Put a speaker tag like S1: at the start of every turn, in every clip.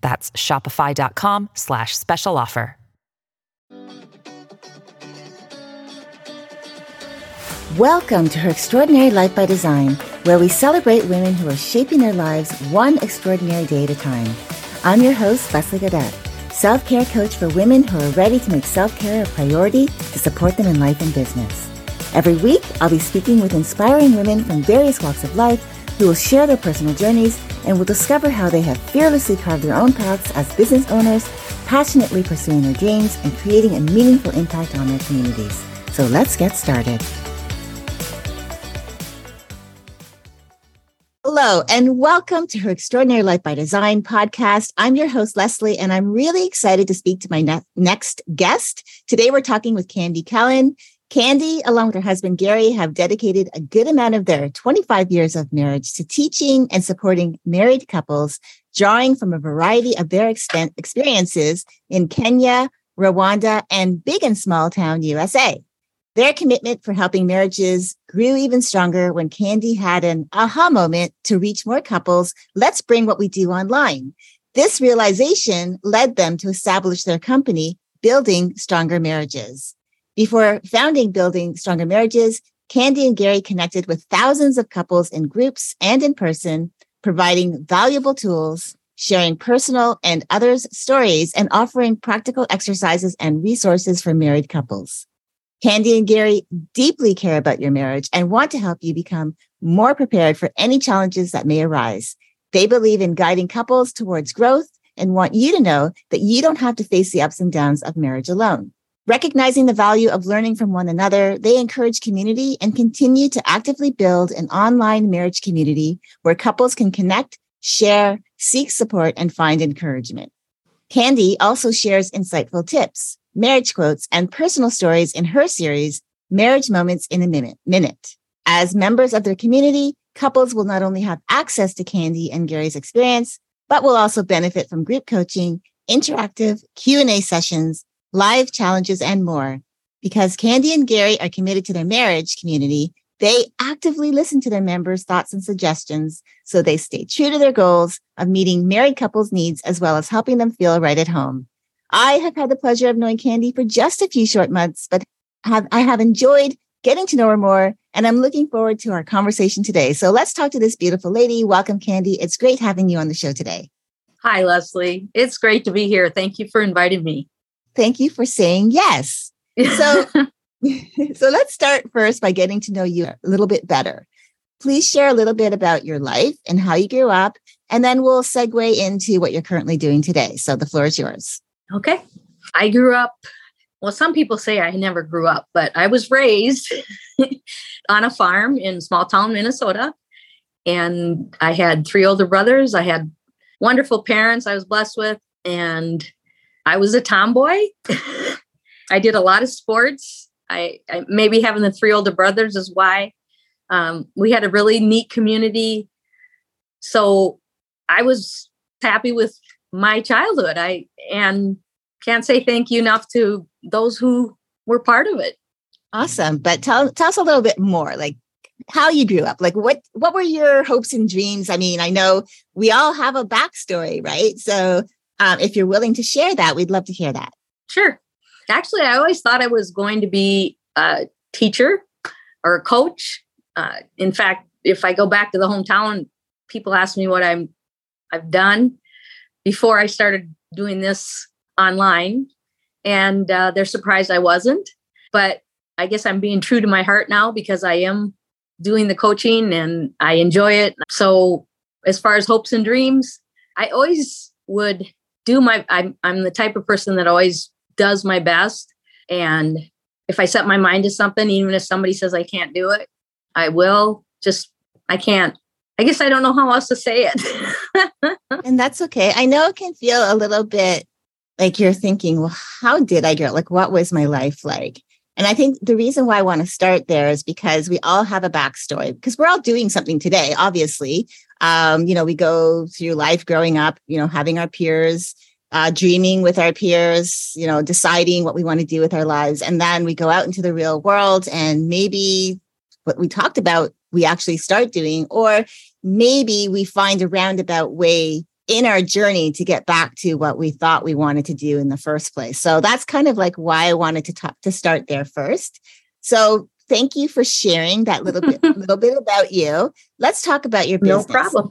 S1: That's shopify.com slash special offer.
S2: Welcome to Her Extraordinary Life by Design, where we celebrate women who are shaping their lives one extraordinary day at a time. I'm your host, Leslie Gaudet, self care coach for women who are ready to make self care a priority to support them in life and business. Every week, I'll be speaking with inspiring women from various walks of life who will share their personal journeys and will discover how they have fearlessly carved their own paths as business owners, passionately pursuing their dreams and creating a meaningful impact on their communities. So let's get started. Hello, and welcome to her Extraordinary Life by Design podcast. I'm your host, Leslie, and I'm really excited to speak to my ne- next guest. Today, we're talking with Candy Kellen. Candy, along with her husband, Gary, have dedicated a good amount of their 25 years of marriage to teaching and supporting married couples, drawing from a variety of their experiences in Kenya, Rwanda, and big and small town USA. Their commitment for helping marriages grew even stronger when Candy had an aha moment to reach more couples. Let's bring what we do online. This realization led them to establish their company, Building Stronger Marriages. Before founding Building Stronger Marriages, Candy and Gary connected with thousands of couples in groups and in person, providing valuable tools, sharing personal and others' stories, and offering practical exercises and resources for married couples. Candy and Gary deeply care about your marriage and want to help you become more prepared for any challenges that may arise. They believe in guiding couples towards growth and want you to know that you don't have to face the ups and downs of marriage alone. Recognizing the value of learning from one another, they encourage community and continue to actively build an online marriage community where couples can connect, share, seek support, and find encouragement. Candy also shares insightful tips, marriage quotes, and personal stories in her series, Marriage Moments in a Minute. As members of their community, couples will not only have access to Candy and Gary's experience, but will also benefit from group coaching, interactive Q&A sessions, live challenges, and more. Because Candy and Gary are committed to their marriage community, they actively listen to their members' thoughts and suggestions so they stay true to their goals of meeting married couples' needs as well as helping them feel right at home. I have had the pleasure of knowing Candy for just a few short months, but have, I have enjoyed getting to know her more, and I'm looking forward to our conversation today. So let's talk to this beautiful lady. Welcome, Candy. It's great having you on the show today.
S3: Hi, Leslie. It's great to be here. Thank you for inviting me.
S2: Thank you for saying yes. So, so let's start first by getting to know you a little bit better. Please share a little bit about your life and how you grew up, and then we'll segue into what you're currently doing today. So the floor is yours.
S3: Okay. I grew up, well, some people say I never grew up, but I was raised on a farm in small town Minnesota. And I had three older brothers. I had wonderful parents I was blessed with. And I was a tomboy. I did a lot of sports. I, I, maybe having the three older brothers is why um, we had a really neat community. So I was happy with my childhood. I and can't say thank you enough to those who were part of it.
S2: Awesome. But tell tell us a little bit more, like how you grew up. Like what what were your hopes and dreams? I mean, I know we all have a backstory, right? So um, if you're willing to share that, we'd love to hear that.
S3: Sure. Actually, I always thought I was going to be a teacher or a coach. Uh, in fact, if I go back to the hometown, people ask me what I'm I've done before I started doing this online, and uh, they're surprised I wasn't. But I guess I'm being true to my heart now because I am doing the coaching and I enjoy it. So, as far as hopes and dreams, I always would do my. I'm I'm the type of person that always does my best, and if I set my mind to something, even if somebody says I can't do it, I will. Just I can't I guess I don't know how else to say it.
S2: and that's okay. I know it can feel a little bit like you're thinking, well, how did I get like what was my life like? And I think the reason why I want to start there is because we all have a backstory because we're all doing something today, obviously. Um, you know, we go through life growing up, you know, having our peers, uh, dreaming with our peers, you know, deciding what we want to do with our lives. And then we go out into the real world and maybe what we talked about, we actually start doing, or maybe we find a roundabout way in our journey to get back to what we thought we wanted to do in the first place. So that's kind of like why I wanted to talk to start there first. So thank you for sharing that little bit little bit about you. Let's talk about your business.
S3: No problem.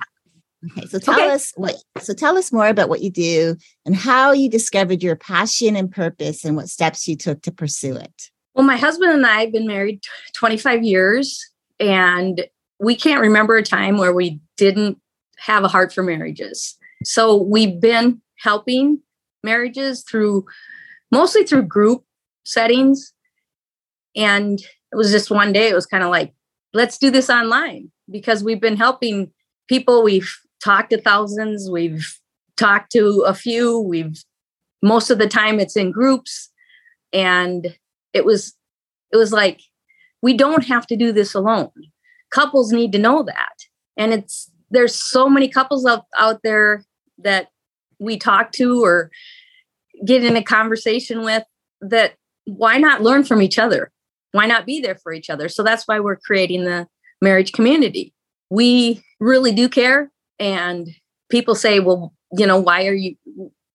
S2: Okay, so tell okay. us what so tell us more about what you do and how you discovered your passion and purpose and what steps you took to pursue it.
S3: Well, my husband and I have been married 25 years and we can't remember a time where we didn't have a heart for marriages. So we've been helping marriages through mostly through group settings. And it was just one day, it was kind of like, let's do this online because we've been helping people. We've talked to thousands, we've talked to a few, we've most of the time it's in groups. And it was, it was like, we don't have to do this alone. Couples need to know that. And it's there's so many couples out, out there that we talk to or get in a conversation with that why not learn from each other why not be there for each other? So that's why we're creating the marriage community. We really do care and people say well you know why are you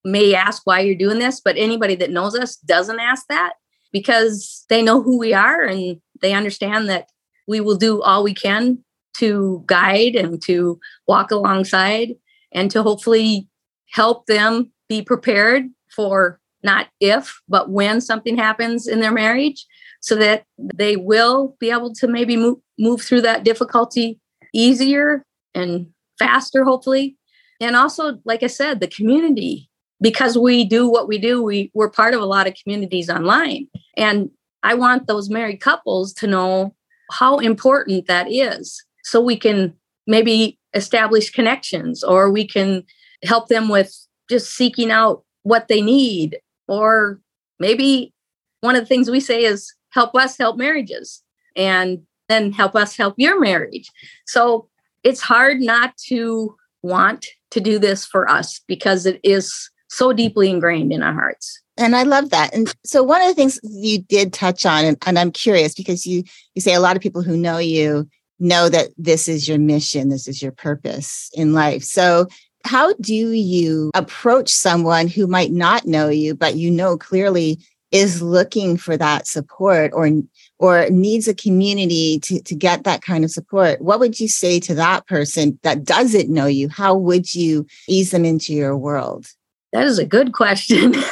S3: may ask why you're doing this but anybody that knows us doesn't ask that because they know who we are and they understand that we will do all we can to guide and to walk alongside and to hopefully help them be prepared for not if, but when something happens in their marriage so that they will be able to maybe move, move through that difficulty easier and faster, hopefully. And also, like I said, the community, because we do what we do, we, we're part of a lot of communities online. And I want those married couples to know how important that is so we can maybe establish connections or we can help them with just seeking out what they need or maybe one of the things we say is help us help marriages and then help us help your marriage. So it's hard not to want to do this for us because it is so deeply ingrained in our hearts.
S2: And i love that. And so one of the things you did touch on and, and i'm curious because you you say a lot of people who know you know that this is your mission, this is your purpose in life. So, how do you approach someone who might not know you, but you know clearly is looking for that support or or needs a community to, to get that kind of support what would you say to that person that doesn't know you? How would you ease them into your world?
S3: That is a good question.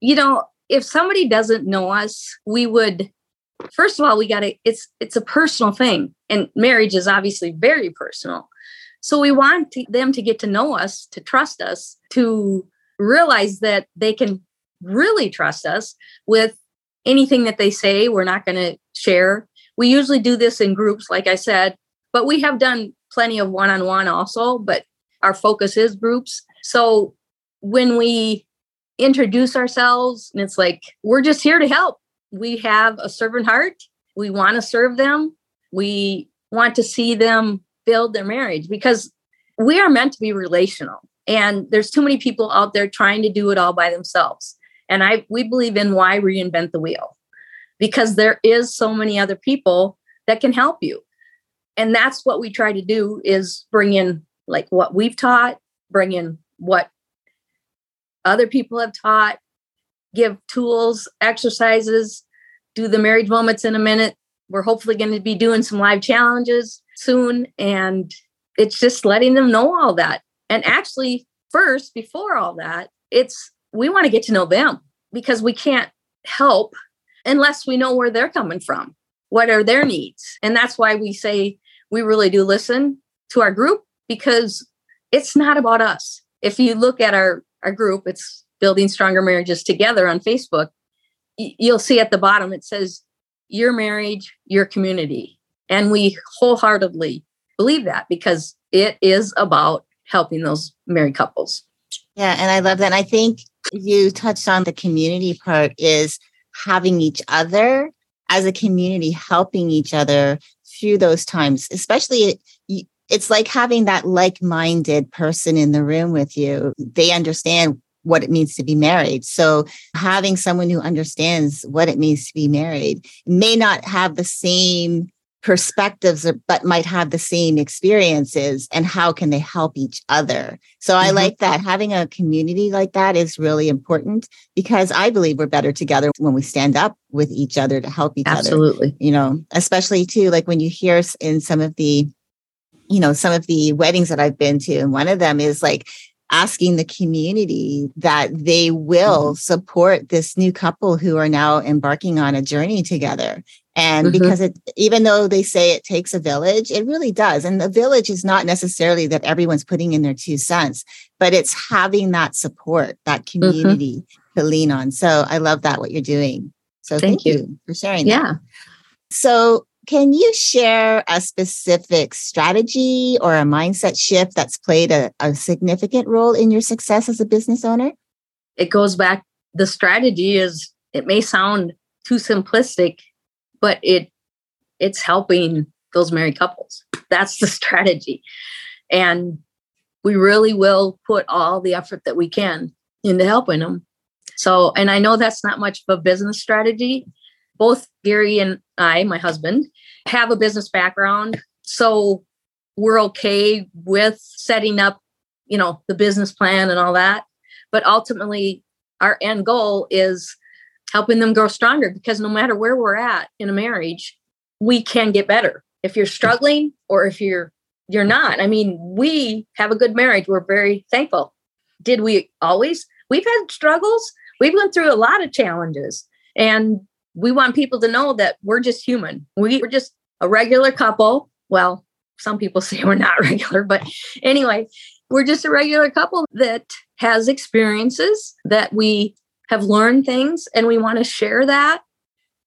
S3: You know if somebody doesn't know us we would first of all we got to it's it's a personal thing and marriage is obviously very personal. So we want to, them to get to know us to trust us to realize that they can really trust us with anything that they say we're not going to share we usually do this in groups like i said but we have done plenty of one-on-one also but our focus is groups so when we introduce ourselves and it's like we're just here to help we have a servant heart. We want to serve them. We want to see them build their marriage because we are meant to be relational. And there's too many people out there trying to do it all by themselves. And I we believe in why reinvent the wheel because there is so many other people that can help you. And that's what we try to do is bring in like what we've taught, bring in what other people have taught, give tools, exercises, do the marriage moments in a minute. We're hopefully going to be doing some live challenges soon. And it's just letting them know all that. And actually, first, before all that, it's we want to get to know them because we can't help unless we know where they're coming from. What are their needs? And that's why we say we really do listen to our group because it's not about us. If you look at our, our group, it's building stronger marriages together on Facebook, you'll see at the bottom it says your marriage, your community. And we wholeheartedly believe that because it is about helping those married couples.
S2: Yeah, and I love that. And I think you touched on the community part is having each other as a community helping each other through those times, especially it's like having that like-minded person in the room with you. They understand what it means to be married. So having someone who understands what it means to be married may not have the same perspectives but might have the same experiences and how can they help each other so mm-hmm. i like that having a community like that is really important because i believe we're better together when we stand up with each other to help each
S3: absolutely. other
S2: absolutely you know especially too like when you hear in some of the you know some of the weddings that i've been to and one of them is like asking the community that they will mm-hmm. support this new couple who are now embarking on a journey together. And mm-hmm. because it, even though they say it takes a village, it really does. And the village is not necessarily that everyone's putting in their two cents, but it's having that support, that mm-hmm. community mm-hmm. to lean on. So I love that what you're doing. So thank, thank you. you. for sharing.
S3: Yeah.
S2: That. So can you share a specific strategy or a mindset shift that's played a, a significant role in your success as a business owner?
S3: It goes back, the strategy is, it may sound too simplistic, but it it's helping those married couples. That's the strategy. And we really will put all the effort that we can into helping them. So, and I know that's not much of a business strategy. Both Gary and I, my husband, have a business background. So we're okay with setting up, you know, the business plan and all that. But ultimately, our end goal is helping them grow stronger because no matter where we're at in a marriage, we can get better. If you're struggling or if you're you're not. I mean, we have a good marriage. We're very thankful. Did we always? We've had struggles. We've went through a lot of challenges. And we want people to know that we're just human. We, we're just a regular couple. Well, some people say we're not regular, but anyway, we're just a regular couple that has experiences that we have learned things and we want to share that.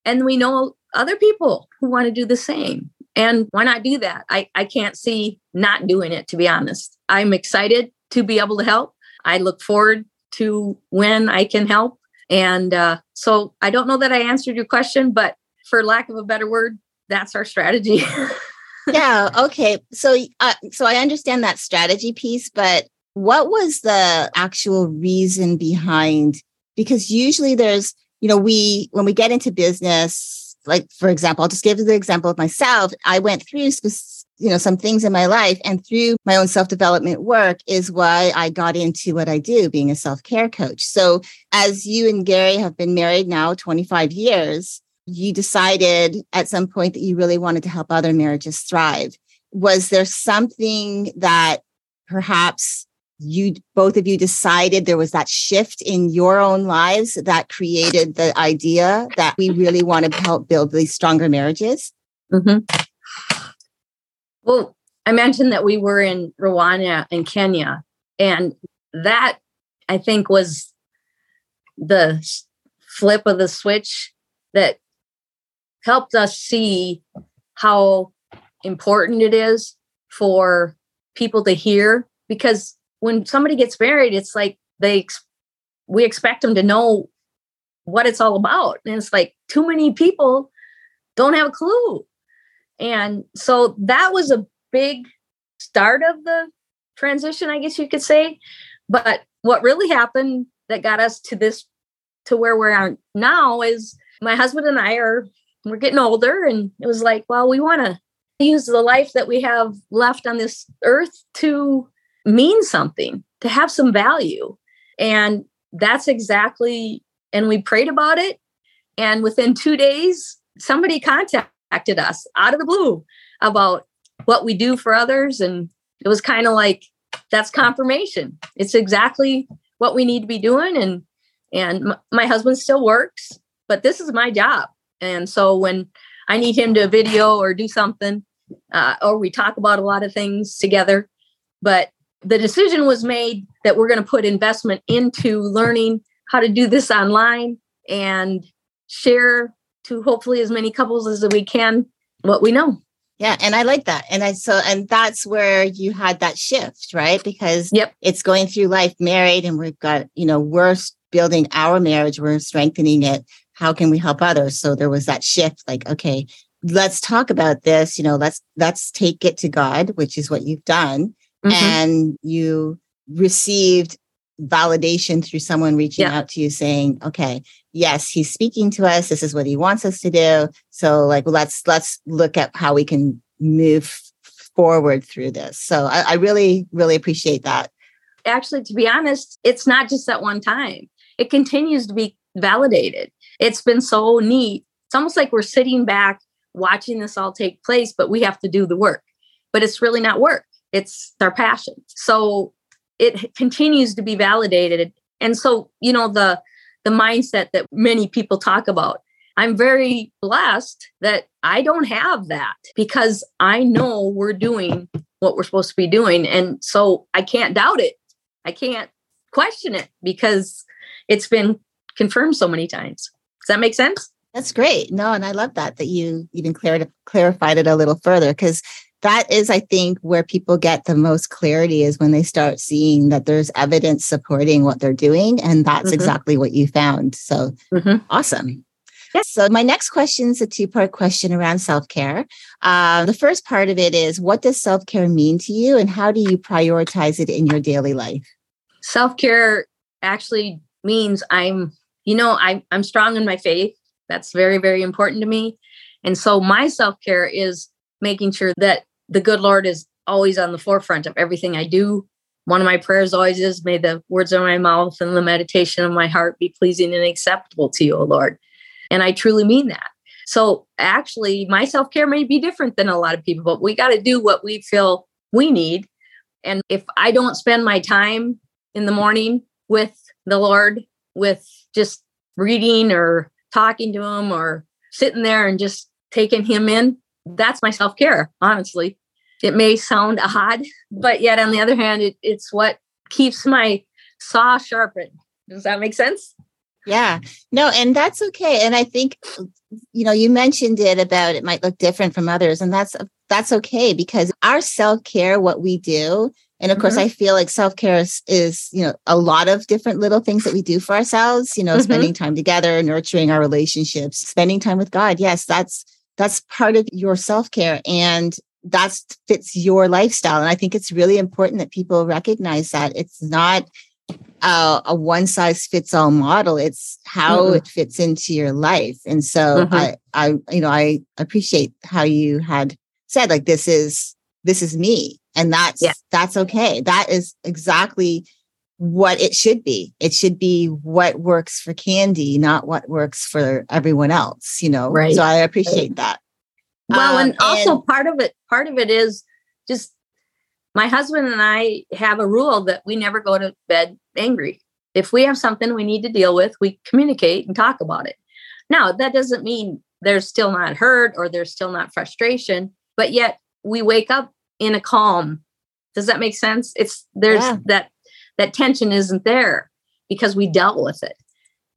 S3: And we know other people who want to do the same. And why not do that? I, I can't see not doing it, to be honest. I'm excited to be able to help. I look forward to when I can help. And uh, so I don't know that I answered your question, but for lack of a better word, that's our strategy.
S2: yeah. Okay. So, uh, so I understand that strategy piece, but what was the actual reason behind? Because usually there's, you know, we, when we get into business, like for example, I'll just give you the example of myself. I went through you know some things in my life and through my own self-development work is why i got into what i do being a self-care coach so as you and gary have been married now 25 years you decided at some point that you really wanted to help other marriages thrive. Was there something that perhaps you both of you decided there was that shift in your own lives that created the idea that we really want to help build these stronger marriages?
S3: Mm-hmm. Well, I mentioned that we were in Rwanda and Kenya, and that I think was the flip of the switch that helped us see how important it is for people to hear because when somebody gets married it's like they we expect them to know what it's all about and it's like too many people don't have a clue and so that was a big start of the transition i guess you could say. But what really happened that got us to this to where we are now is my husband and i are we're getting older and it was like well we want to use the life that we have left on this earth to mean something to have some value. And that's exactly and we prayed about it. And within two days somebody contacted us out of the blue about what we do for others. And it was kind of like that's confirmation. It's exactly what we need to be doing. And and my husband still works but this is my job. And so when I need him to video or do something, uh, or we talk about a lot of things together, but the decision was made that we're going to put investment into learning how to do this online and share to hopefully as many couples as we can what we know.
S2: Yeah, and I like that. And I so and that's where you had that shift, right? Because
S3: yep.
S2: it's going through life married and we've got, you know, we're building our marriage, we're strengthening it. How can we help others? So there was that shift like, okay, let's talk about this, you know, let's let's take it to God, which is what you've done. Mm-hmm. And you received validation through someone reaching yeah. out to you saying, okay, yes, he's speaking to us. This is what he wants us to do. So like, let's, let's look at how we can move forward through this. So I, I really, really appreciate that.
S3: Actually, to be honest, it's not just that one time. It continues to be validated. It's been so neat. It's almost like we're sitting back watching this all take place, but we have to do the work. But it's really not work. It's our passion. So it continues to be validated. And so you know the the mindset that many people talk about i'm very blessed that i don't have that because i know we're doing what we're supposed to be doing. And so i can't doubt it. I can't question it because it's been confirmed so many times. Does that make sense?
S2: That's great. No and i love that that you even clar- clarified it a little further because that is i think where people get the most clarity is when they start seeing that there's evidence supporting what they're doing and that's mm-hmm. exactly what you found so mm-hmm. awesome Yes. So my next question is a two-part question around self-care. Uh, the first part of it is, what does self-care mean to you, and how do you prioritize it in your daily life?
S3: Self-care actually means I'm, you know, I'm I'm strong in my faith. That's very very important to me, and so my self-care is making sure that the good Lord is always on the forefront of everything I do. One of my prayers always is, May the words of my mouth and the meditation of my heart be pleasing and acceptable to you, O Lord. And I truly mean that. So actually, my self care may be different than a lot of people, but we got to do what we feel we need. And if I don't spend my time in the morning with the Lord, with just reading or talking to Him or sitting there and just taking Him in, that's my self care, honestly. It may sound odd, but yet on the other hand, it, it's what keeps my saw sharpened. Does that make sense?
S2: Yeah. No, and that's okay. And I think you know, you mentioned it about it might look different from others and that's that's okay because our self-care what we do and of mm-hmm. course I feel like self-care is, is, you know, a lot of different little things that we do for ourselves, you know, mm-hmm. spending time together, nurturing our relationships, spending time with God. Yes, that's that's part of your self-care and that fits your lifestyle and i think it's really important that people recognize that it's not a, a one size fits all model it's how mm-hmm. it fits into your life and so mm-hmm. i i you know i appreciate how you had said like this is this is me and that's yeah. that's okay that is exactly what it should be. It should be what works for Candy, not what works for everyone else, you know?
S3: Right.
S2: So I appreciate that.
S3: Well, um, and also and, part of it, part of it is just my husband and I have a rule that we never go to bed angry. If we have something we need to deal with, we communicate and talk about it. Now, that doesn't mean there's still not hurt or there's still not frustration, but yet we wake up in a calm. Does that make sense? It's there's yeah. that that tension isn't there because we dealt with it.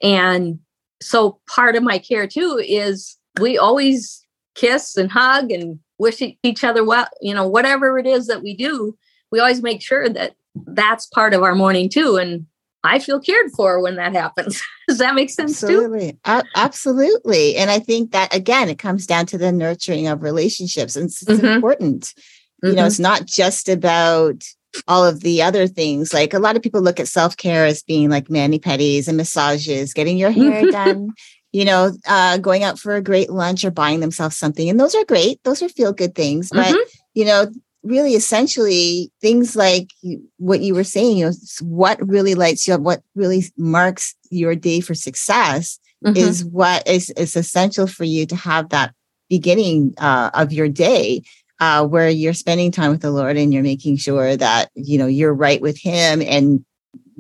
S3: And so part of my care too is we always kiss and hug and wish each other well, you know, whatever it is that we do, we always make sure that that's part of our morning too. And I feel cared for when that happens. Does that make sense
S2: absolutely.
S3: too?
S2: Uh, absolutely. And I think that again, it comes down to the nurturing of relationships. And it's, it's mm-hmm. important. Mm-hmm. You know, mm-hmm. it's not just about all of the other things. Like a lot of people look at self care as being like mani pedis and massages, getting your hair done, you know, uh, going out for a great lunch or buying themselves something. And those are great. Those are feel good things. But, mm-hmm. you know, really essentially things like what you were saying, you know, what really lights you up, what really marks your day for success mm-hmm. is what is, is essential for you to have that beginning uh, of your day uh, where you're spending time with the Lord and you're making sure that you know you're right with Him and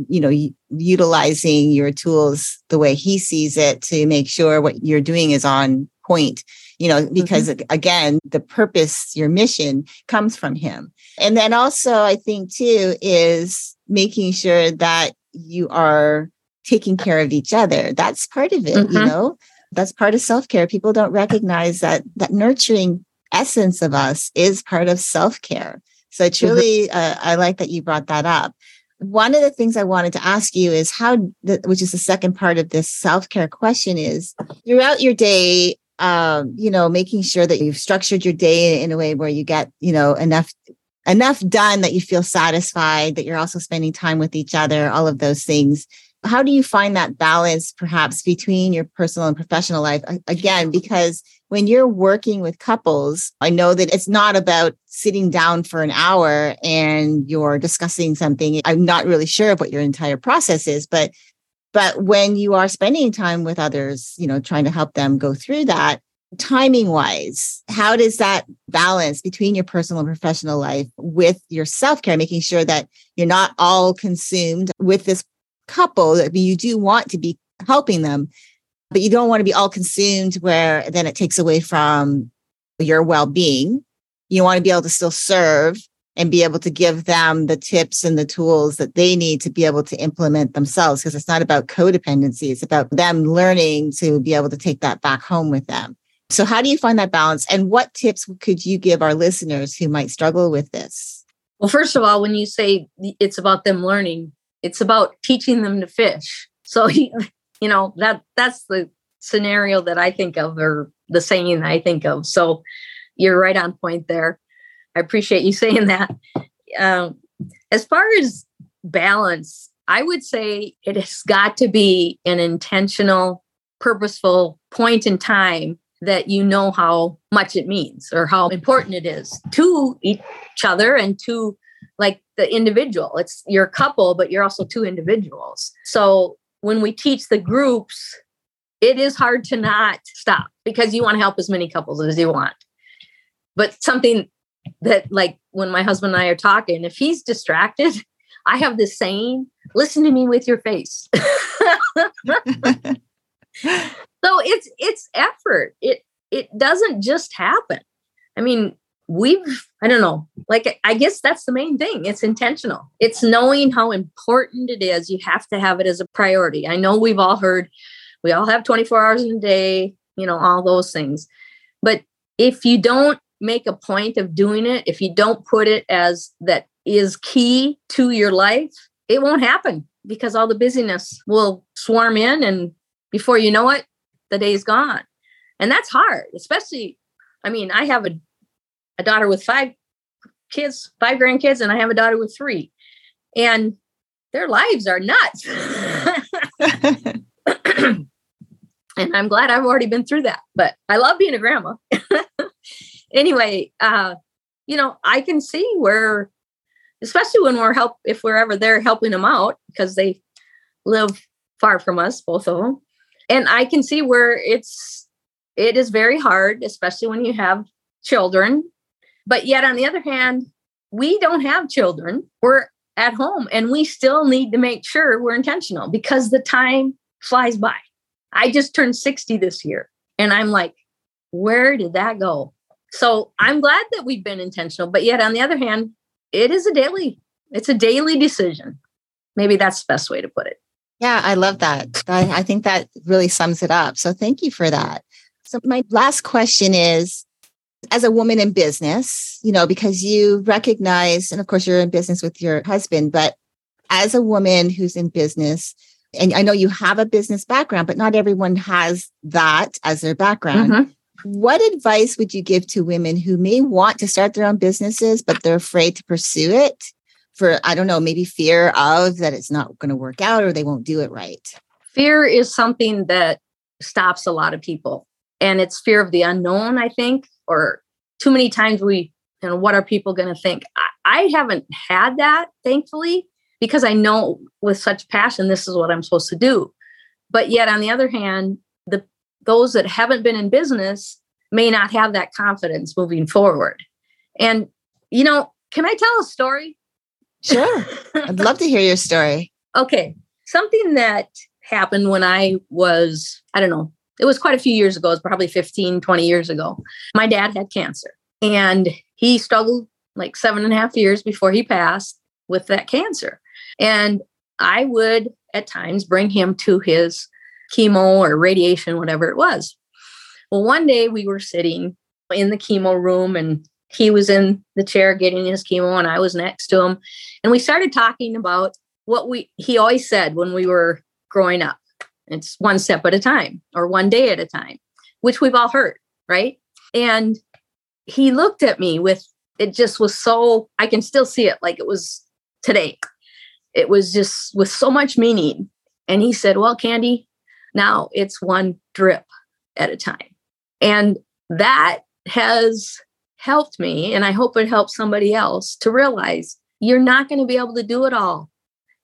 S2: you know utilizing your tools the way He sees it to make sure what you're doing is on point. You know, because mm-hmm. again, the purpose, your mission comes from Him. And then also, I think too is making sure that you are taking care of each other. That's part of it. Mm-hmm. You know, that's part of self care. People don't recognize that that nurturing essence of us is part of self care. So mm-hmm. truly, mm-hmm. uh, I like that you brought that up. One of the things I wanted to ask you is how, the, which is the second part of this self care question, is throughout your day, um, you know, making sure that you've structured your day in a way where you get, you know, enough enough done that you feel satisfied, that you're also spending time with each other, all of those things. How do you find that balance perhaps between your personal and professional life? Again, because when you're working with couples, I know that it's not about sitting down for an hour and you're discussing something. I'm not really sure of what your entire process is, but but when you are spending time with others, you know, trying to help them go through that, timing wise, how does that balance between your personal and professional life with your self care, making sure that you're not all consumed with this couple that you do want to be helping them, but you don't want to be all consumed where then it takes away from your well being. You want to be able to still serve and be able to give them the tips and the tools that they need to be able to implement themselves because it's not about codependency it's about them learning to be able to take that back home with them so, how do you find that balance? And what tips could you give our listeners who might struggle with this?
S3: Well, first of all, when you say it's about them learning, it's about teaching them to fish. So, know, that that's the scenario that I think of or the saying I think of. So, you're right on point there. I appreciate you saying that. Um, as far as balance, I would say it has got to be an intentional, purposeful point in time that you know how much it means or how important it is to each other and to like the individual. It's your couple, but you're also two individuals. So when we teach the groups, it is hard to not stop because you want to help as many couples as you want. But something that, like, when my husband and I are talking, if he's distracted, I have this saying listen to me with your face. so it's it's effort it it doesn't just happen i mean we've i don't know like i guess that's the main thing it's intentional. It's knowing how important it is you have to have it as a priority. I know we've all heard we all have 24 hours in a day you know all those things. But if you don't make a point of doing it if you don't put it as that is key to your life it won't happen because all the busyness will swarm in and before you know it the day's gone. And that's hard, especially, I mean, I have a, a daughter with five kids, five grandkids, and I have a daughter with three. And their lives are nuts. and I'm glad I've already been through that. But I love being a grandma. anyway, uh, you know, I can see where, especially when we're help, if we're ever there helping them out because they live far from us, both of them and I can see where it's it is very hard, especially when you have children. But yet, on the other hand, we don't have children. We're at home and we still need to make sure we're intentional because the time flies by. I just turned 60 this year and I'm like, where did that go? So I'm glad that we've been intentional, but yet on the other hand, it is a daily, it's a daily decision. Maybe that's the best way to put it.
S2: Yeah, I love that. I, think that really sums it up. So thank you for that. So my last question is as a woman in business, you know, because you recognize, and of course you're in business with your husband, but as a woman who's in business, and I know you have a business background, but not everyone has that as their background. Mm-hmm. What advice would you give to women who may want to start their own businesses, but they're afraid to pursue it? for i don't know maybe fear of that it's not going to work out or they won't do it right
S3: fear is something that stops a lot of people and it's fear of the unknown i think or too many times we you know what are people going to think I, I haven't had that thankfully because i know with such passion this is what i'm supposed to do but yet on the other hand the those that haven't been in business may not have that confidence moving forward and you know can i tell a story
S2: Sure. I'd love to hear your story.
S3: Okay. Something that happened when I was, I don't know, it was quite a few years ago. It was probably 15, 20 years ago. My dad had cancer and he struggled like seven and a half years before he passed with that cancer. And I would at times bring him to his chemo or radiation, whatever it was. Well, one day we were sitting in the chemo room and he was in the chair getting his chemo and I was next to him. And we started talking about what we he always said when we were growing up. It's one step at a time or one day at a time, which we've all heard, right? And he looked at me with it just was so I can still see it like it was today. It was just with so much meaning. And he said, Well, Candy, now it's one drip at a time. And that has helped me, and I hope it helps somebody else to realize you're not going to be able to do it all.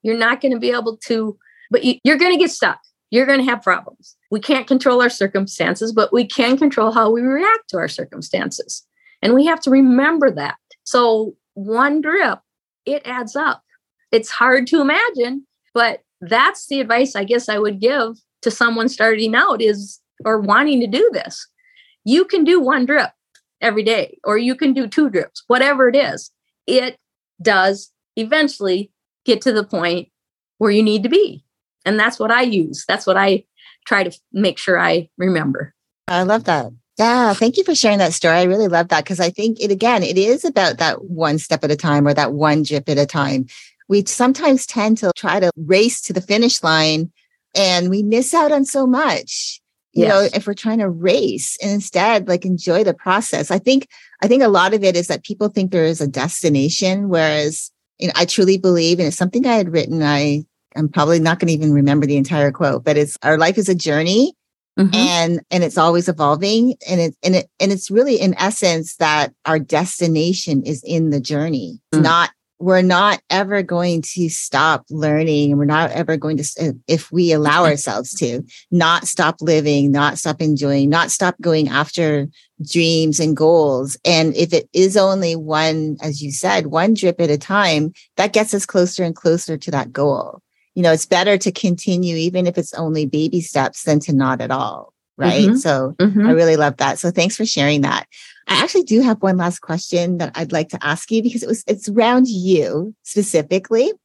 S3: You're not going to be able to, but you, you're going to get stuck. You're going to have problems. We can't control our circumstances, but we can control how we react to our circumstances. And we have to remember that. So, one drip, it adds up. It's hard to imagine, but that's the advice I guess I would give to someone starting out is or wanting to do this. You can do one drip every day, or you can do two drips, whatever it is. It does eventually get to the point where you need to be. And that's what I use. That's what I try to make sure I remember.
S2: I love that. Yeah, thank you for sharing that story. I really love that because I think it again, it is about that one step at a time or that one drip at a time. We sometimes tend to try to race to the finish line and we miss out on so much you yes. know if we're trying to race and instead like enjoy the process i think i think a lot of it is that people think there is a destination whereas you know i truly believe and it's something i had written i i'm probably not going to even remember the entire quote but it's our life is a journey mm-hmm. and and it's always evolving and it and it and it's really in essence that our destination is in the journey mm-hmm. not we're not ever going to stop learning and we're not ever going to if we allow ourselves to not stop living not stop enjoying not stop going after dreams and goals and if it is only one as you said one drip at a time that gets us closer and closer to that goal you know it's better to continue even if it's only baby steps than to not at all right mm-hmm. so mm-hmm. i really love that so thanks for sharing that I actually do have one last question that I'd like to ask you because it was it's around you specifically.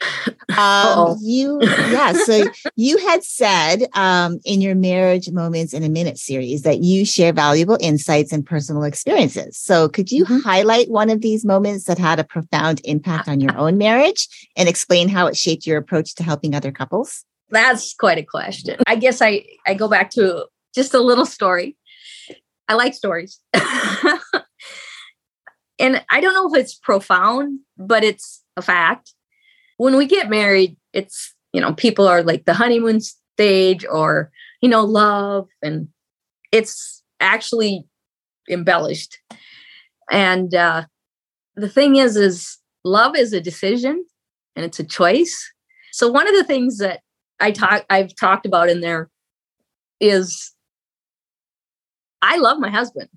S2: Um, you yeah, so you had said um, in your marriage moments in a minute series that you share valuable insights and personal experiences. So could you mm-hmm. highlight one of these moments that had a profound impact on your own marriage and explain how it shaped your approach to helping other couples?
S3: That's quite a question. I guess I I go back to just a little story I like stories. and I don't know if it's profound, but it's a fact. When we get married, it's, you know, people are like the honeymoon stage or, you know, love, and it's actually embellished. And uh, the thing is, is love is a decision and it's a choice. So one of the things that I talk I've talked about in there is I love my husband.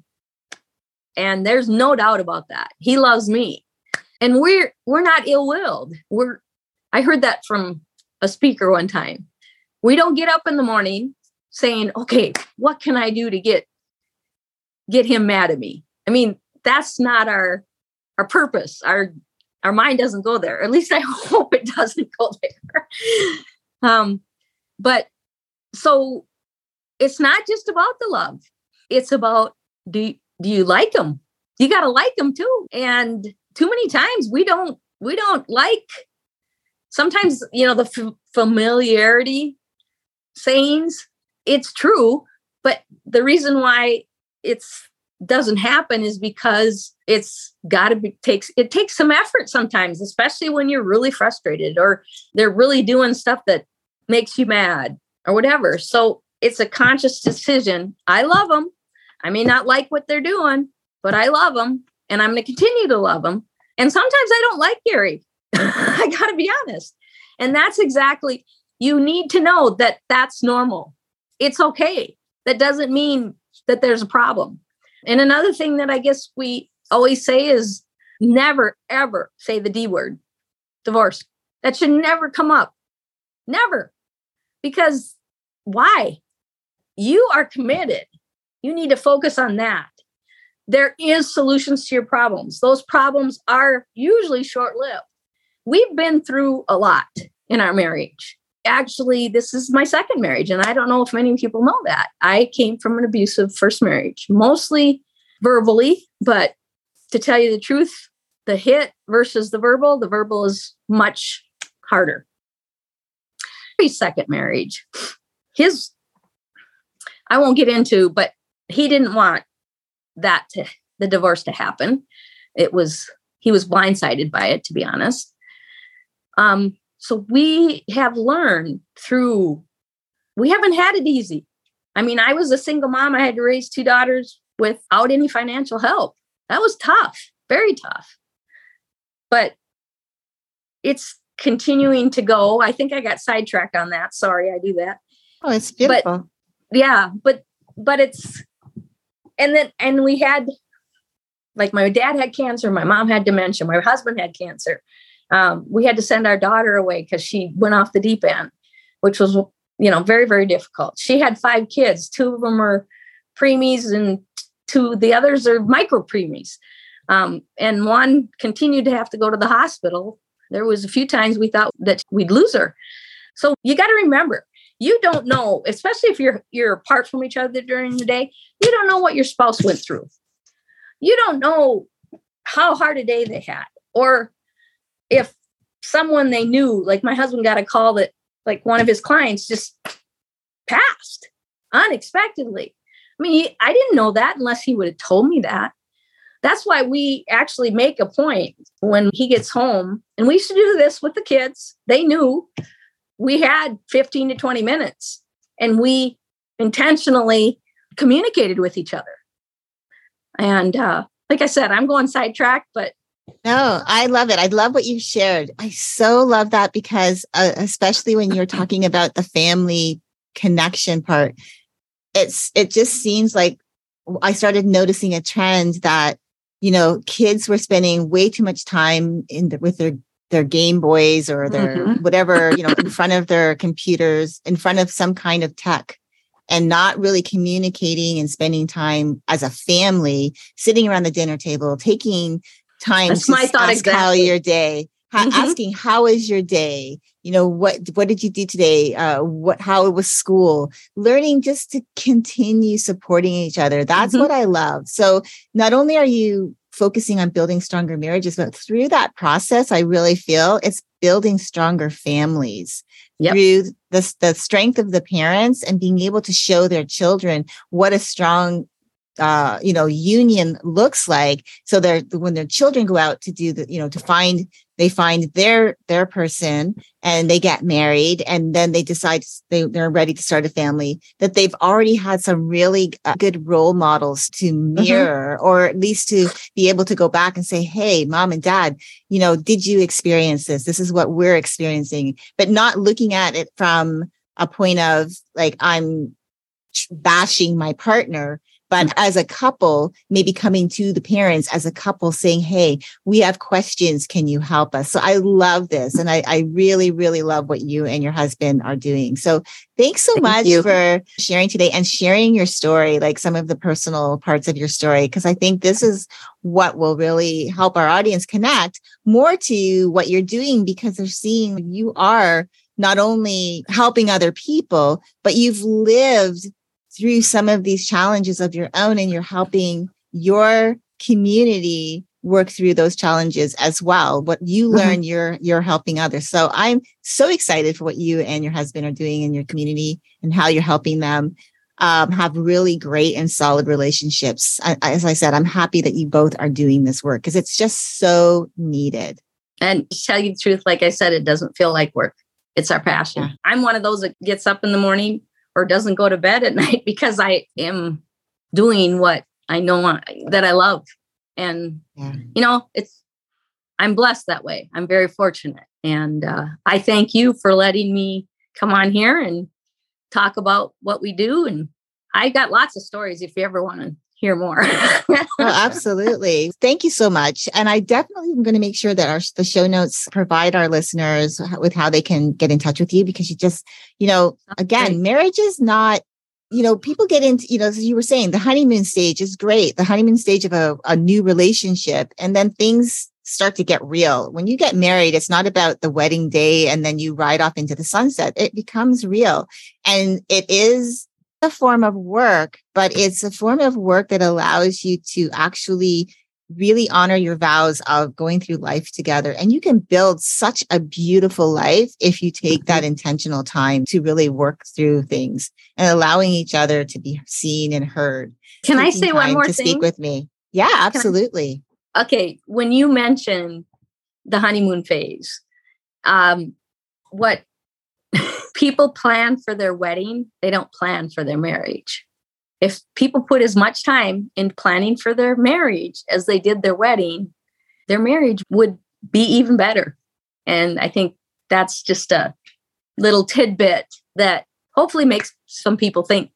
S3: And there's no doubt about that. He loves me. And we're we're not ill-willed. We're I heard that from a speaker one time. We don't get up in the morning saying, "Okay, what can I do to get get him mad at me?" I mean, that's not our our purpose. Our our mind doesn't go there. At least I hope it doesn't go there. um, but so it's not just about the love it's about do do you like them? You got to like them too. And too many times we don't we don't like sometimes you know the f- familiarity sayings it's true but the reason why it's doesn't happen is because it's got to be takes it takes some effort sometimes especially when you're really frustrated or they're really doing stuff that makes you mad or whatever so it's a conscious decision i love them I may not like what they're doing, but I love them and I'm going to continue to love them. And sometimes I don't like Gary. I got to be honest. And that's exactly, you need to know that that's normal. It's okay. That doesn't mean that there's a problem. And another thing that I guess we always say is never, ever say the D word divorce. That should never come up. Never. Because why? You are committed you need to focus on that. There is solutions to your problems. Those problems are usually short-lived. We've been through a lot in our marriage. Actually, this is my second marriage, and I don't know if many people know that. I came from an abusive first marriage, mostly verbally, but to tell you the truth, the hit versus the verbal, the verbal is much harder. His second marriage, his, I won't get into, but he didn't want that to, the divorce to happen. It was, he was blindsided by it, to be honest. Um, so we have learned through, we haven't had it easy. I mean, I was a single mom. I had to raise two daughters without any financial help. That was tough, very tough. But it's continuing to go. I think I got sidetracked on that. Sorry, I do that.
S2: Oh, it's beautiful.
S3: But, yeah, but but it's and then and we had like my dad had cancer, my mom had dementia, my husband had cancer. Um, we had to send our daughter away because she went off the deep end, which was you know very very difficult. She had five kids, two of them are preemies and two the others are micro preemies. Um, and one continued to have to go to the hospital. There was a few times we thought that we'd lose her. So you got to remember, you don't know, especially if you're you're apart from each other during the day, you don't know what your spouse went through. You don't know how hard a day they had, or if someone they knew, like my husband got a call that like one of his clients just passed unexpectedly. I mean, I didn't know that unless he would have told me that. That's why we actually make a point when he gets home, and we used to do this with the kids. They knew we had 15 to 20 minutes, and we intentionally communicated with each other. And uh, like I said, I'm going sidetracked, but
S2: no, I love it. I love what you shared. I so love that because, uh, especially when you're talking about the family connection part, it's it just seems like I started noticing a trend that you know, kids were spending way too much time in the, with their their Game Boys or their mm-hmm. whatever, you know, in front of their computers, in front of some kind of tech, and not really communicating and spending time as a family, sitting around the dinner table, taking time
S3: That's to my thought
S2: ask exactly. how your day, mm-hmm. asking how is your day, you know what what did you do today uh what how it was school learning just to continue supporting each other that's mm-hmm. what i love so not only are you focusing on building stronger marriages but through that process i really feel it's building stronger families yep. through the, the strength of the parents and being able to show their children what a strong uh, you know, union looks like. So they're when their children go out to do the, you know, to find they find their their person and they get married and then they decide they, they're ready to start a family that they've already had some really uh, good role models to mm-hmm. mirror mm-hmm. or at least to be able to go back and say hey mom and dad you know did you experience this this is what we're experiencing but not looking at it from a point of like i'm bashing my partner but as a couple, maybe coming to the parents as a couple saying, Hey, we have questions. Can you help us? So I love this. And I, I really, really love what you and your husband are doing. So thanks so Thank much you. for sharing today and sharing your story, like some of the personal parts of your story, because I think this is what will really help our audience connect more to what you're doing because they're seeing you are not only helping other people, but you've lived through some of these challenges of your own and you're helping your community work through those challenges as well what you mm-hmm. learn mm-hmm. you're you're helping others so i'm so excited for what you and your husband are doing in your community and how you're helping them um, have really great and solid relationships I, as i said i'm happy that you both are doing this work because it's just so needed
S3: and to tell you the truth like i said it doesn't feel like work it's our passion yeah. i'm one of those that gets up in the morning or doesn't go to bed at night because I am doing what I know I, that I love. And, yeah. you know, it's, I'm blessed that way. I'm very fortunate. And uh, I thank you for letting me come on here and talk about what we do. And I got lots of stories if you ever want to hear more.
S2: oh, absolutely. Thank you so much. And I definitely am going to make sure that our the show notes provide our listeners with how they can get in touch with you because you just, you know, again, marriage is not you know, people get into, you know, as you were saying, the honeymoon stage is great, the honeymoon stage of a, a new relationship. And then things start to get real. When you get married, it's not about the wedding day and then you ride off into the sunset. It becomes real. And it is a form of work, but it's a form of work that allows you to actually really honor your vows of going through life together. And you can build such a beautiful life if you take that mm-hmm. intentional time to really work through things and allowing each other to be seen and heard.
S3: Can I say one more
S2: to
S3: thing?
S2: Speak with me. Yeah, absolutely.
S3: I, okay. When you mentioned the honeymoon phase, um, what people plan for their wedding, they don't plan for their marriage if people put as much time in planning for their marriage as they did their wedding, their marriage would be even better. And I think that's just a little tidbit that hopefully makes some people think.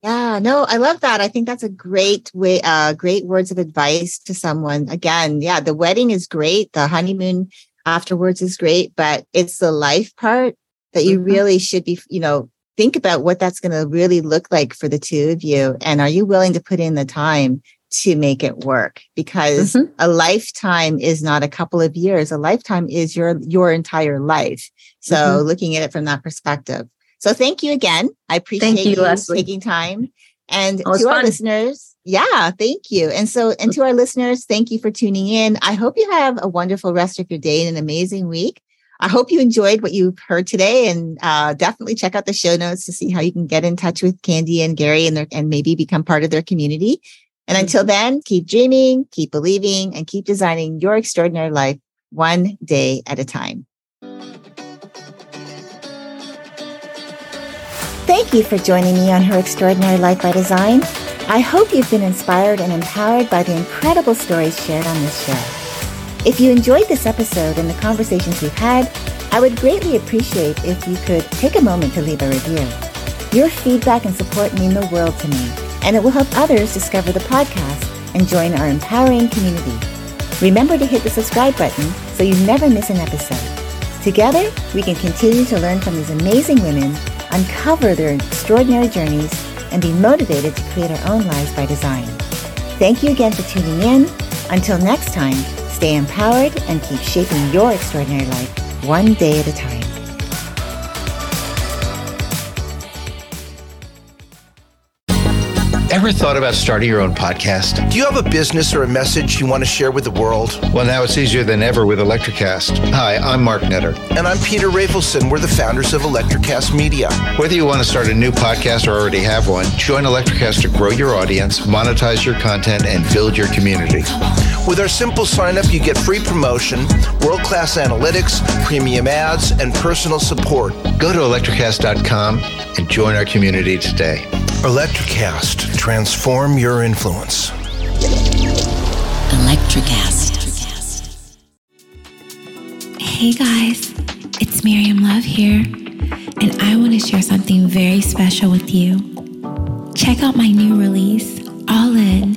S2: Yeah, no, I love that. I think that's a great way, uh, great words of advice to someone. Again, yeah, the wedding is great. The honeymoon afterwards is great, but it's the life part that you mm-hmm. really should be, you know, think about what that's going to really look like for the two of you. And are you willing to put in the time to make it work? Because mm-hmm. a lifetime is not a couple of years. A lifetime is your, your entire life. So mm-hmm. looking at it from that perspective. So thank you again. I appreciate thank you, you taking time. And oh, to our fun. listeners, yeah, thank you. And so, and to our listeners, thank you for tuning in. I hope you have a wonderful rest of your day and an amazing week. I hope you enjoyed what you've heard today and uh, definitely check out the show notes to see how you can get in touch with Candy and Gary and, their, and maybe become part of their community. And until mm-hmm. then, keep dreaming, keep believing, and keep designing your extraordinary life one day at a time. Thank you for joining me on Her Extraordinary Life by Design. I hope you've been inspired and empowered by the incredible stories shared on this show. If you enjoyed this episode and the conversations we've had, I would greatly appreciate if you could take a moment to leave a review. Your feedback and support mean the world to me, and it will help others discover the podcast and join our empowering community. Remember to hit the subscribe button so you never miss an episode. Together, we can continue to learn from these amazing women, uncover their extraordinary journeys, and be motivated to create our own lives by design. Thank you again for tuning in. Until next time, Stay empowered and keep shaping your extraordinary life one day at a time.
S4: Ever thought about starting your own podcast?
S5: Do you have a business or a message you want to share with the world?
S4: Well, now it's easier than ever with Electrocast. Hi, I'm Mark Netter.
S5: And I'm Peter Rafelson. We're the founders of Electrocast Media.
S4: Whether you want to start a new podcast or already have one, join Electrocast to grow your audience, monetize your content, and build your community.
S5: With our simple sign up, you get free promotion, world class analytics, premium ads, and personal support.
S4: Go to electrocast.com and join our community today.
S5: Electrocast, transform your influence.
S6: Electrocast. Hey guys, it's Miriam Love here, and I want to share something very special with you. Check out my new release, All In,